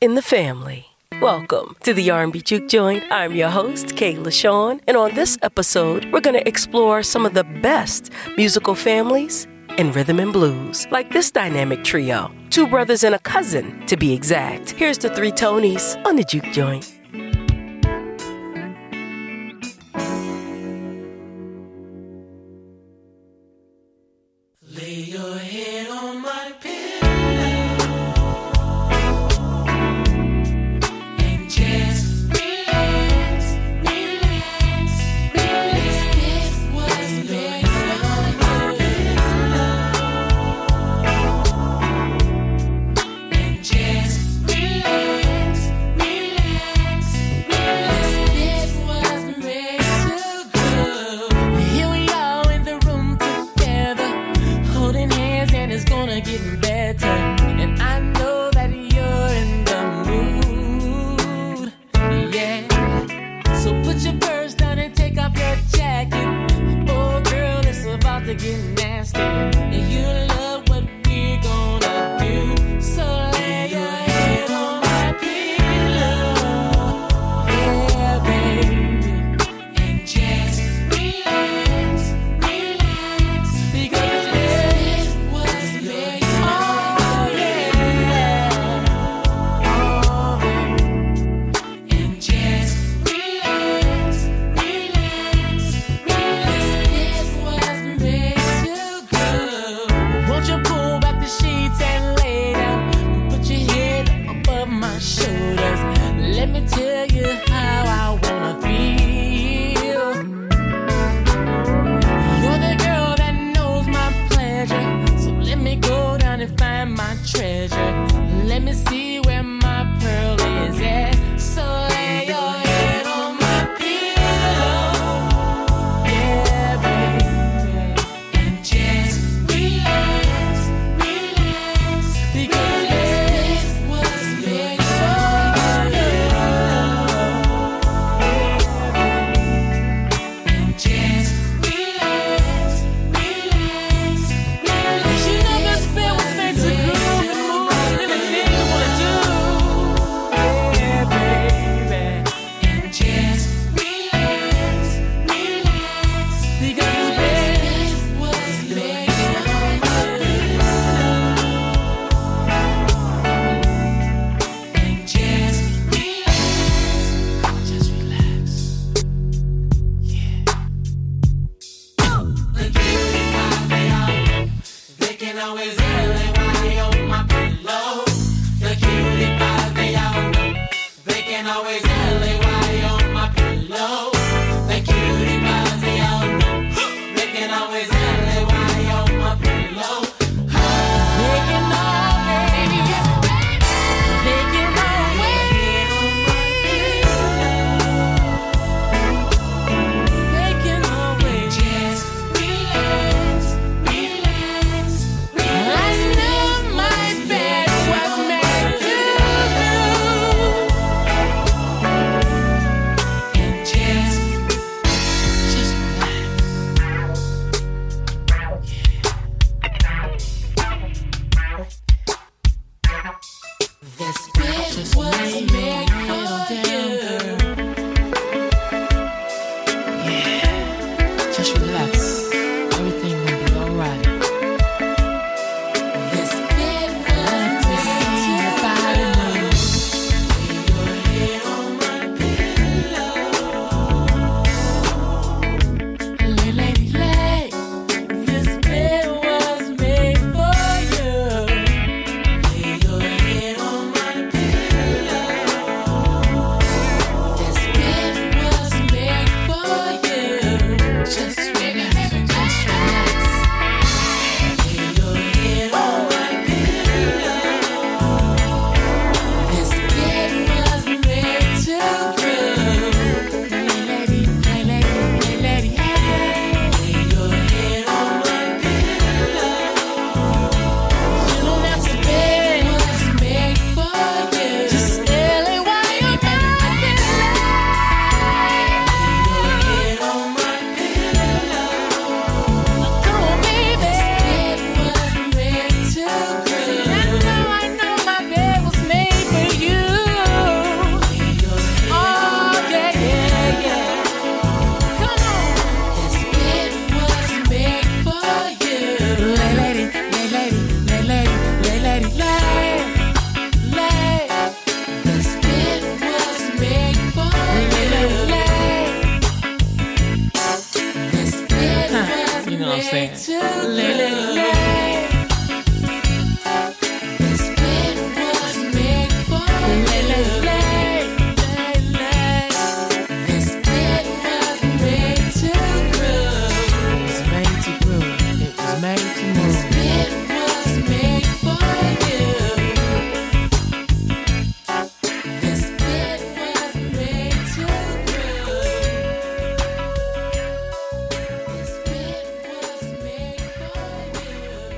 in the family. Welcome to the R&B Juke Joint. I'm your host, K'La Shawn, and on this episode, we're going to explore some of the best musical families in rhythm and blues, like this dynamic trio, two brothers and a cousin to be exact. Here's the three Tonys on the Juke Joint. always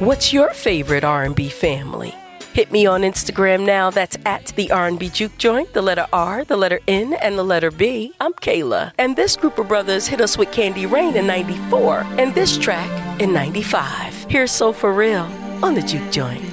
What's your favorite R&B family? Hit me on Instagram now. That's at the R&B Juke Joint, the letter R, the letter N, and the letter B. I'm K'La. And this group of brothers hit us with Candy Rain in 94 and this track in 95. Here's Soul For Real on the Juke Joint.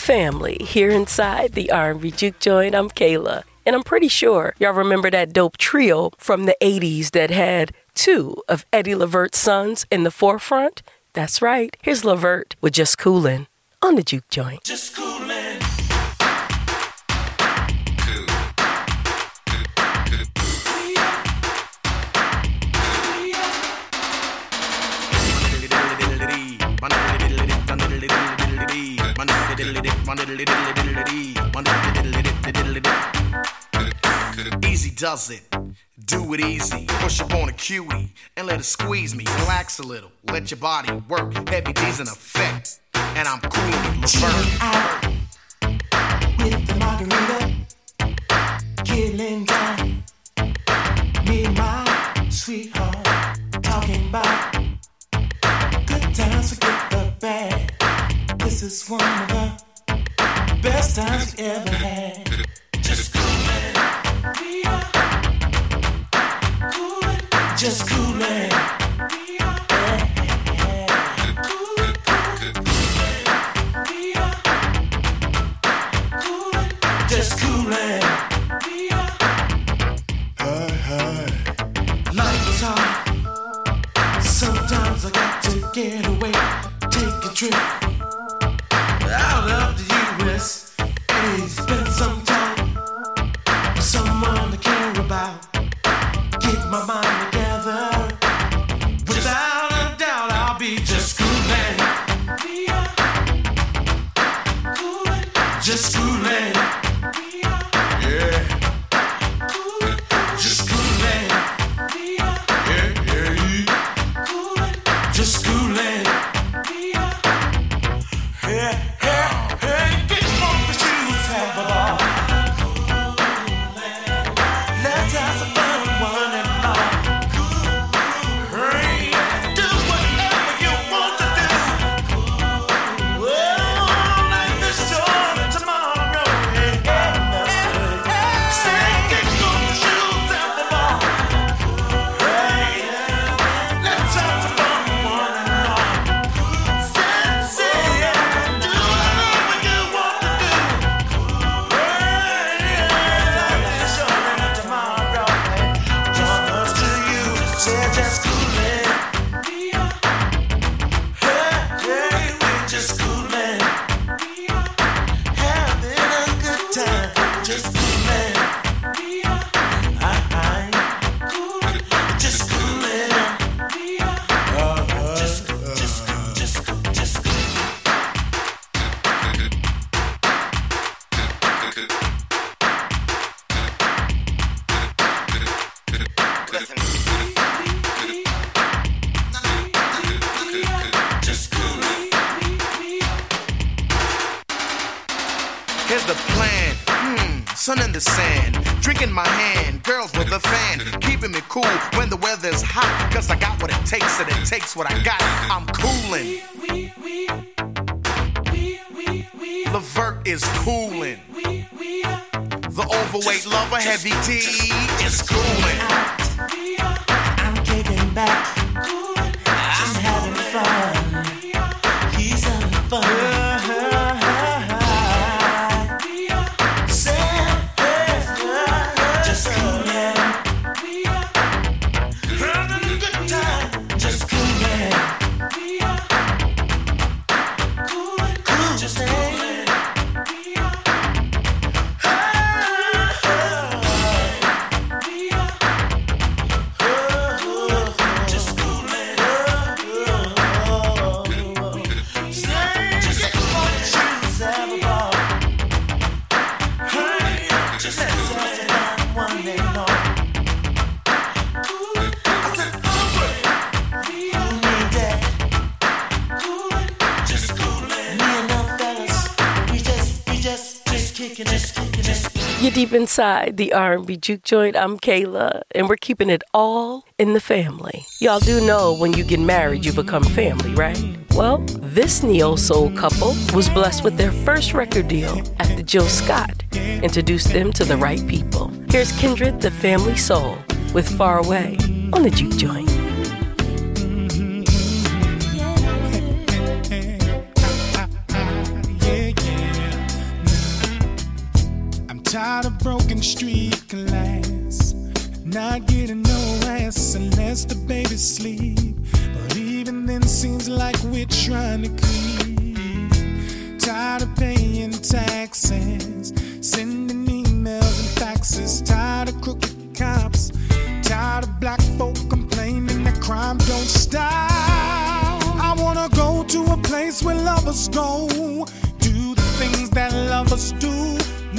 Family here inside the R&B Juke Joint. I'm K'La. And I'm pretty sure y'all remember that dope trio from the 80s that had two of Eddie Levert's sons in the forefront? That's right. Here's Levert with Just Coolin' on the Juke Joint. Just coolin'. Easy does it Do it easy, push up on a cutie and let it squeeze me. Relax a little, let your body work. Heavy D's in effect, and I'm cool with Levert. With the margarita, killing time. Me and my sweetheart talking about good times, forget the bad. This is one of the best times we ever had. Just coolin'. We are coolin'. Just coolin'. We are coolin'. We are coolin'. Just coolin'. We are Life is. Sometimes I got to get away, take a trip sun in the sand, drinking my hand, girls with a fan, keeping me cool when the weather's hot. Cause I got what it takes, and it takes what I got. I'm cooling. coolin'. Levert is coolin'. The overweight lover, Heavy D, is coolin'. I'm kicking back. You're deep inside the R&B juke joint. I'm K'La, and we're keeping it all in the family. Y'all do know when you get married, you become family, right? Well, this neo soul couple was blessed with their first record deal after Jill Scott introduced them to the right people. Here's Kindred, the family soul, with Far Away on the juke joint. Tired of broken street glass, not getting no rest unless the baby sleep. But even then, seems like we're trying to creep. Tired of paying taxes, sending emails and faxes. Tired of crooked cops, tired of black folk complaining that crime don't stop. I wanna go to a place where lovers go. Do the things that lovers do.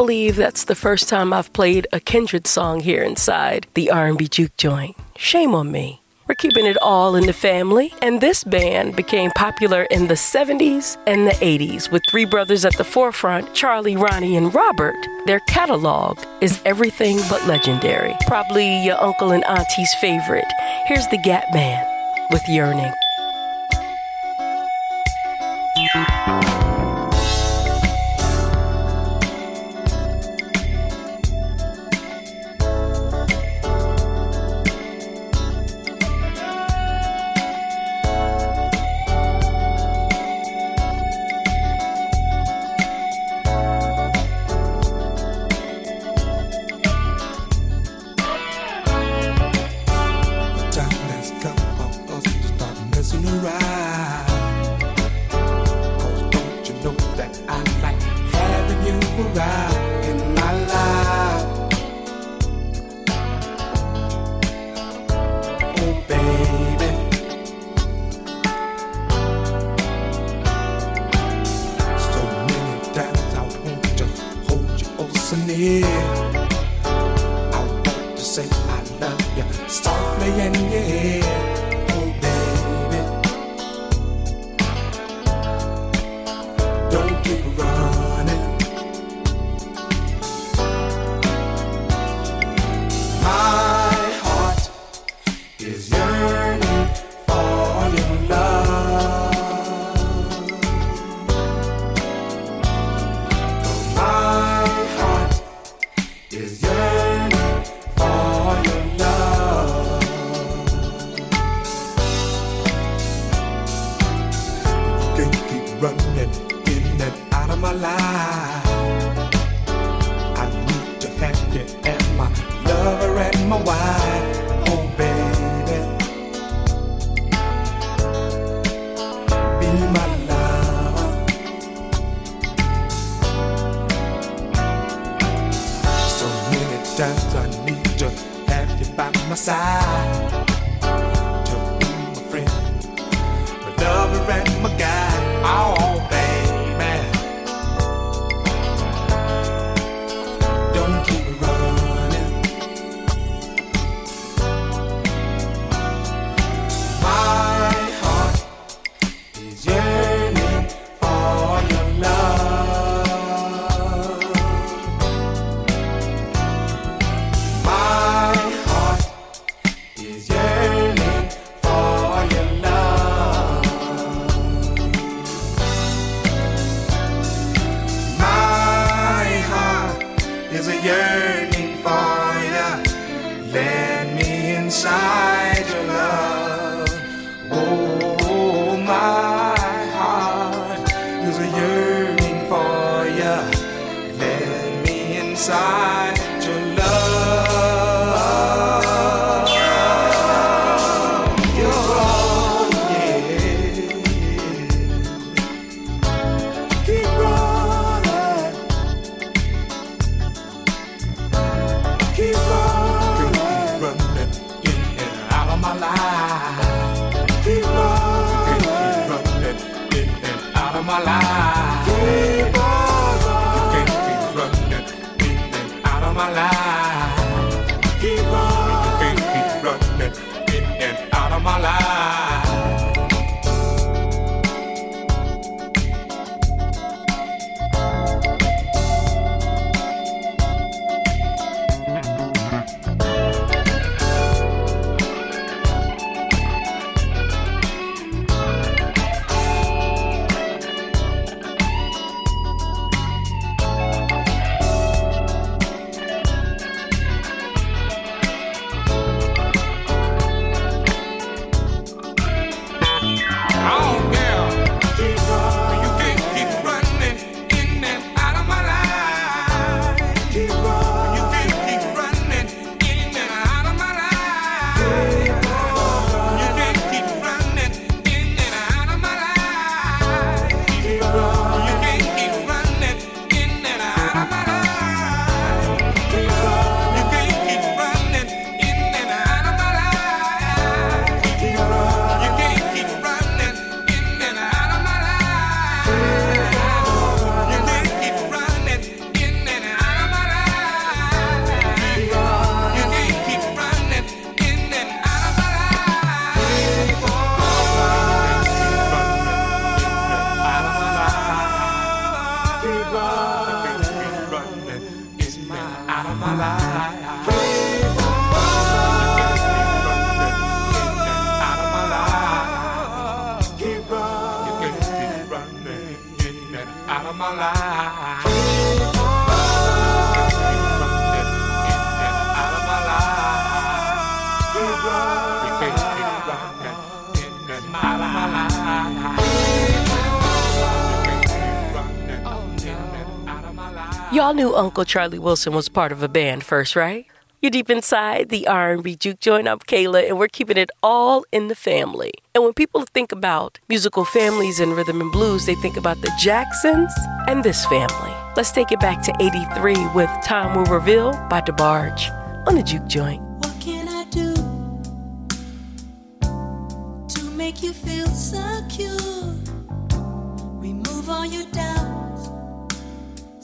believe that's the first time I've played a Kindred song here inside the R&B Juke Joint. Shame on me. We're keeping it all in the family, and this band became popular in the 70s and the 80s with three brothers at the forefront, Charlie, Ronnie, and Robert. Their catalog is everything but legendary. Probably your uncle and auntie's favorite. Here's the Gap Band with Yearning. Uncle Charlie Wilson was part of a band first, right? You're deep inside the R&B juke joint. I'm K'La, and we're keeping it all in the family. And when people think about musical families and rhythm and blues, they think about the Jacksons and this family. Let's take it back to 83 with Time Will Reveal by DeBarge on the juke joint. What can I do to make you feel secure? Remove all your doubts.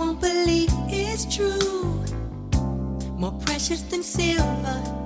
Won't believe it's true. More precious than silver.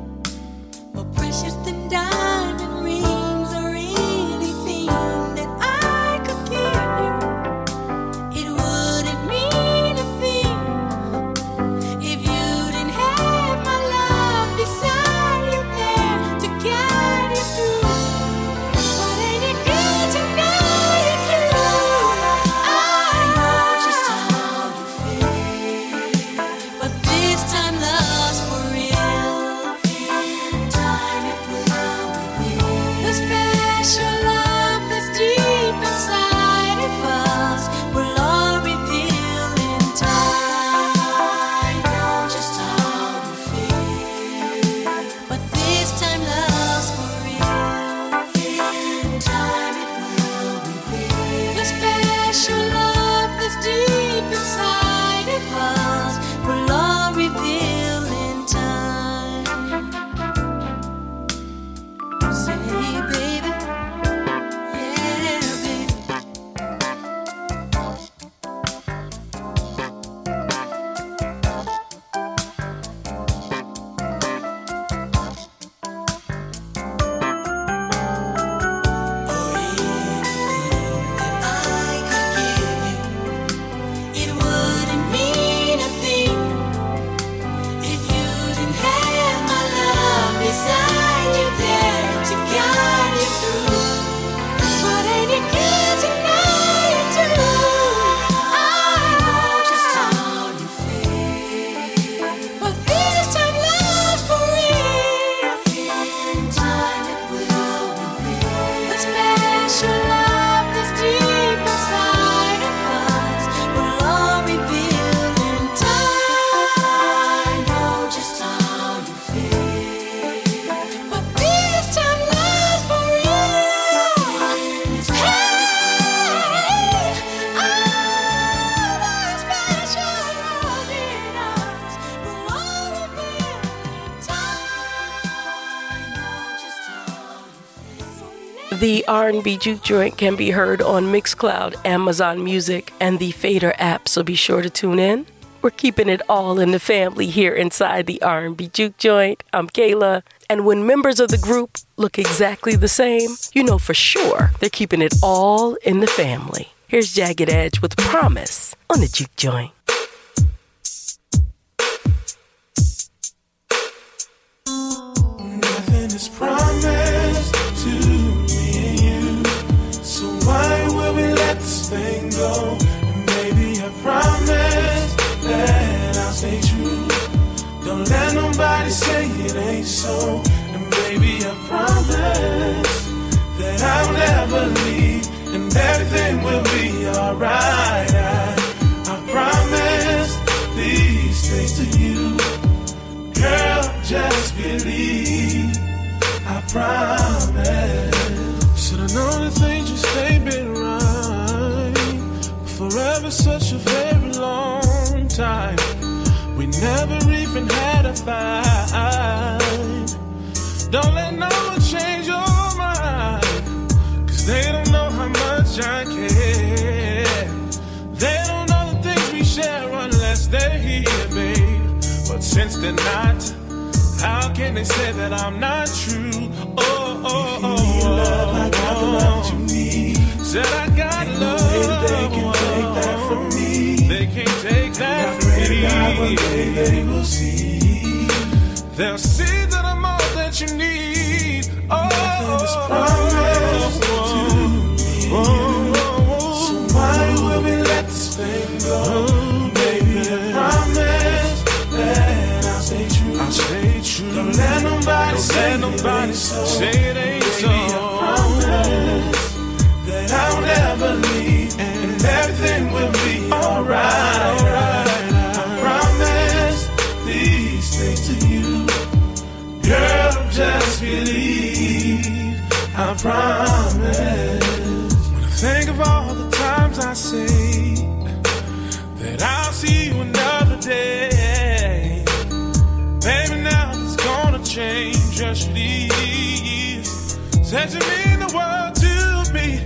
R&B Juke Joint can be heard on Mixcloud, Amazon Music, and the Fader app, so be sure to tune in. We're keeping it all in the family here inside the R&B Juke Joint. I'm K'La, and when members of the group look exactly the same, you know for sure they're keeping it all in the family. Here's Jagged Edge with Promise on the Juke Joint. Promise. Should've known that things just ain't been right. Forever, such a very long time. We never even had a fight. Don't let no one change your mind. Cause they don't know how much I care. They don't know the things we share unless they're here, babe. But since they're not, how can they say that I'm not true? Oh, oh, oh, oh. Love, I got the love you need. Said I got love. They can take that from me. They can't take that from me. One day they will see. They'll see that I'm all that you need. Oh, Nothing is nobody, say, nobody so. say it ain't so. I promise that I'll never leave and everything will be alright. I promise these things to you. Girl, just believe. I promise. When I think of all the times I say that I'll see you another day, Said you mean the world to me.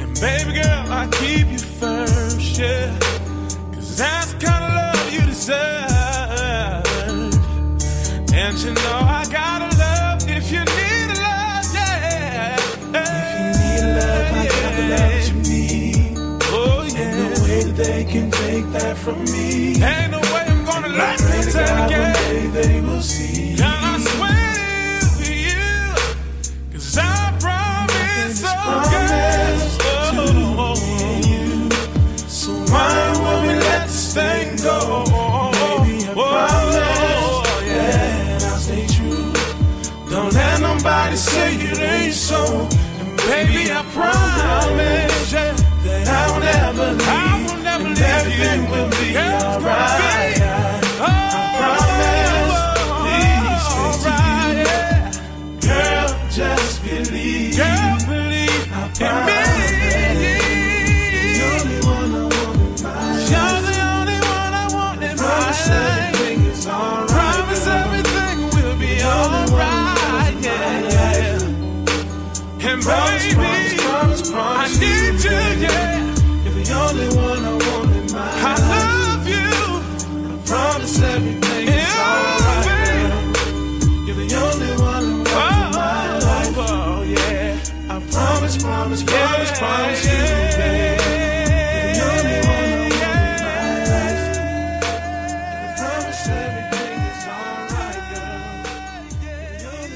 And baby girl, I keep you first, yeah. Cause that's the kind of love you deserve. And you know I gotta love if you need a love, yeah. If you need a love, I gotta love you need. Oh, yeah. Ain't no way that they can take that from me. Ain't no way I'm gonna let them take it. They will see. Yeah. soul. And baby, I promise that I'll never leave. I will never leave. Everything will be.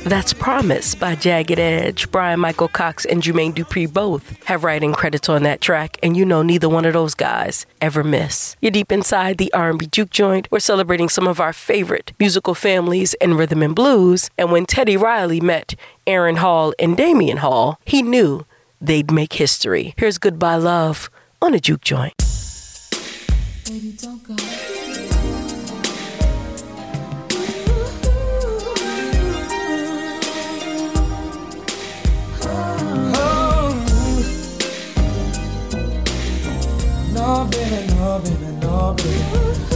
That's Promise by Jagged Edge. Brian Michael Cox and Jermaine Dupri both have writing credits on that track, and you know neither one of those guys ever miss. You're deep inside the R&B Juke Joint. We're celebrating some of our favorite musical families in rhythm and blues, and when Teddy Riley met Aaron Hall and Damion Hall, he knew they'd make history. Here's Goodbye Love on a Juke Joint. Baby, no, baby, no, baby, no, baby.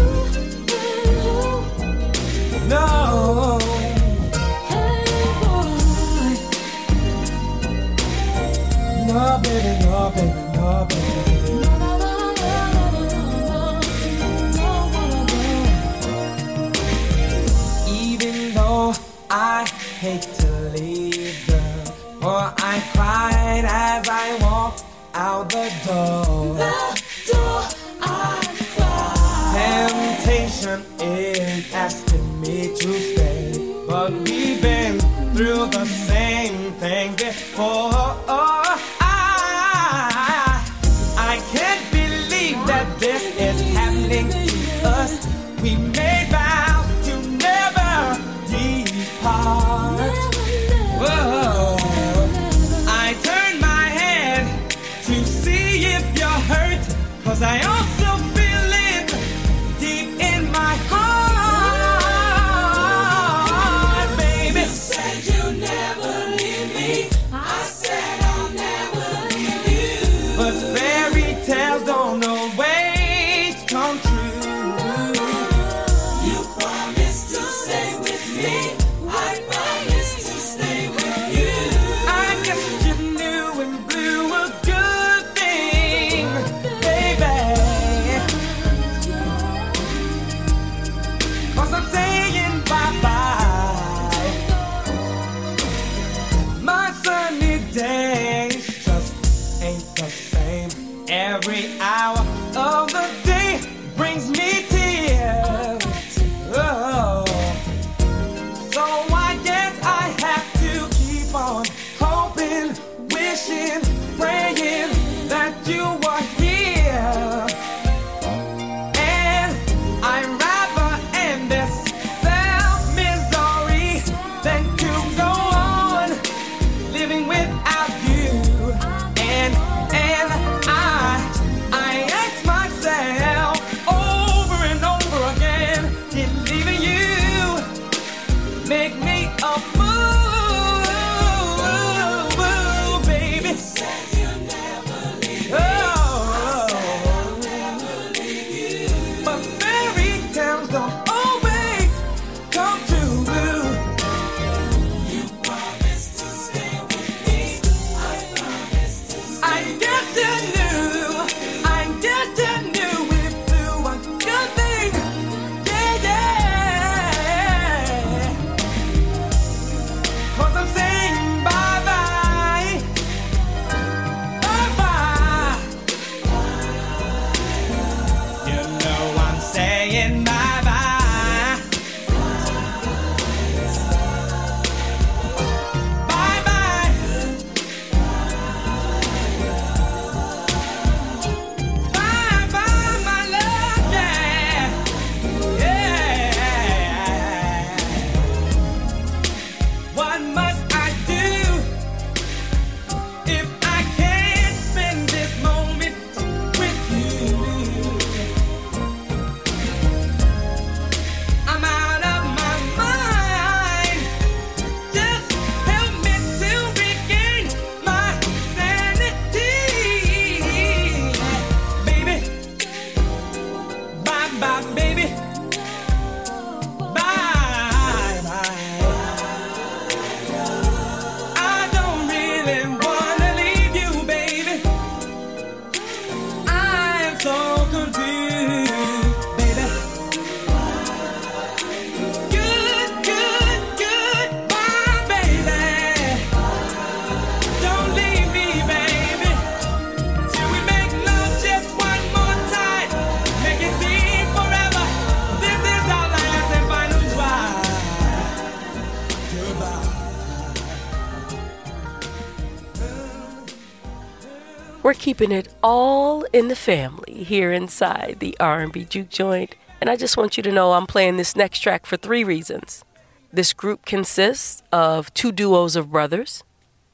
We're keeping it all in the family here inside the R&B Juke Joint, and I just want you to know I'm playing this next track for three reasons. This group consists of two duos of brothers.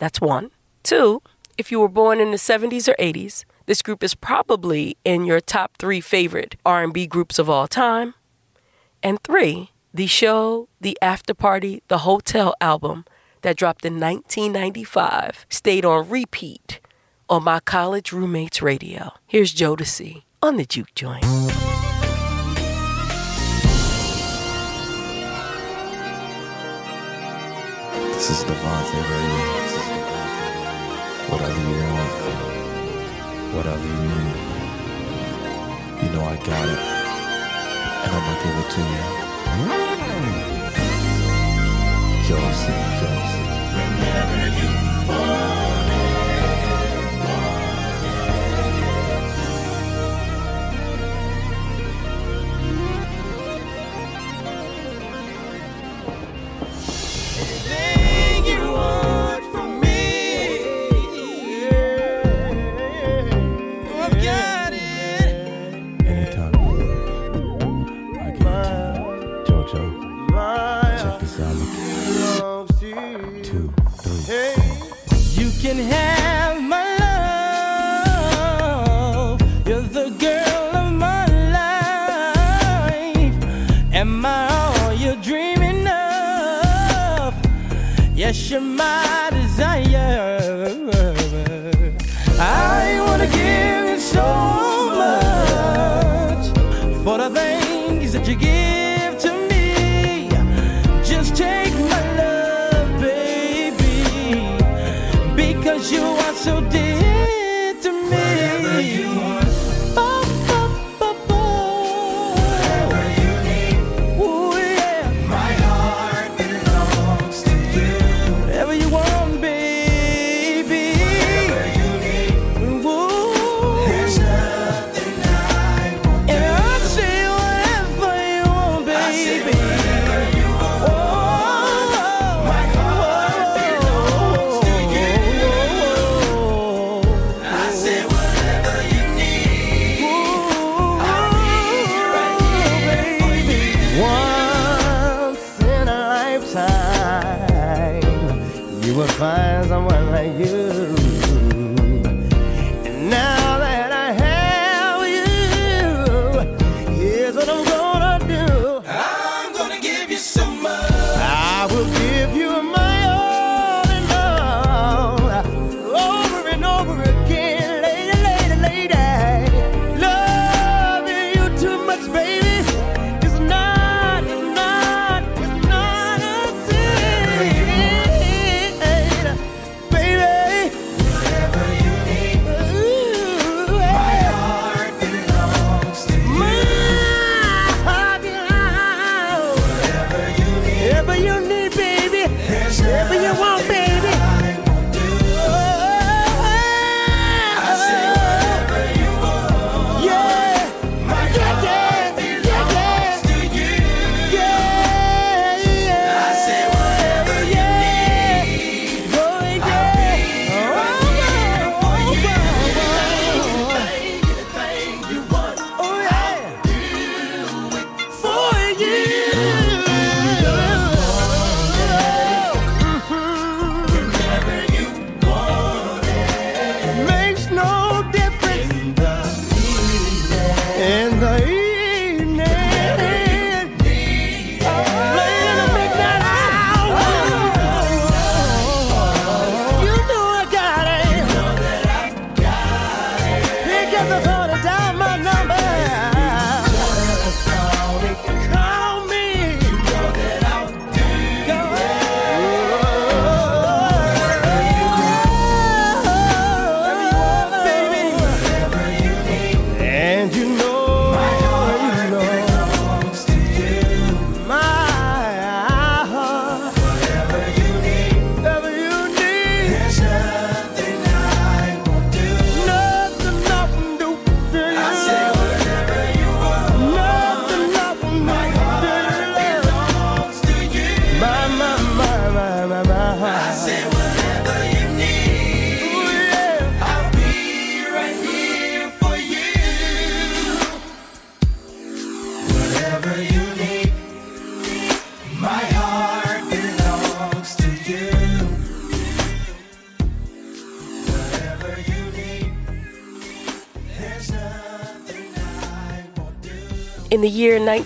That's one. Two, if you were born in the 70s or 80s, this group is probably in your top 3 favorite R&B groups of all time. And 3, the show, the after party, the hotel album that dropped in 1995 stayed on repeat on my college roommate's radio. Here's Jodeci on the Juke Joint. This is DeVante is Whatever you want, whatever you need, you know I got it, and I'ma give it to you. Josie, Josie. Whenever you Two, three. Hey. You can have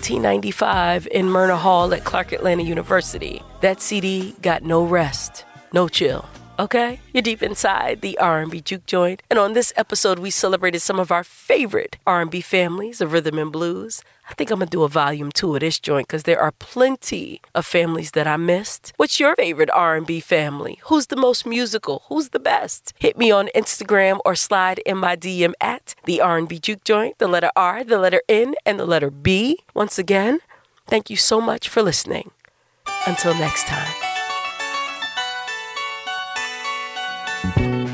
1995 in Merner Hall at Clark Atlanta University. That CD got no rest, no chill. Okay, you're deep inside the R&B juke joint, and on this episode we celebrated some of our favorite R&B families of rhythm and blues. I think I'm gonna do a volume two of this joint because there are plenty of families that I missed. What's your favorite R&B family? Who's the most musical? Who's the best? Hit me on Instagram or slide in my DM at the R&B juke joint. The letter R, the letter N, and the letter B. Once again, thank you so much for listening. Until next time. Thank you.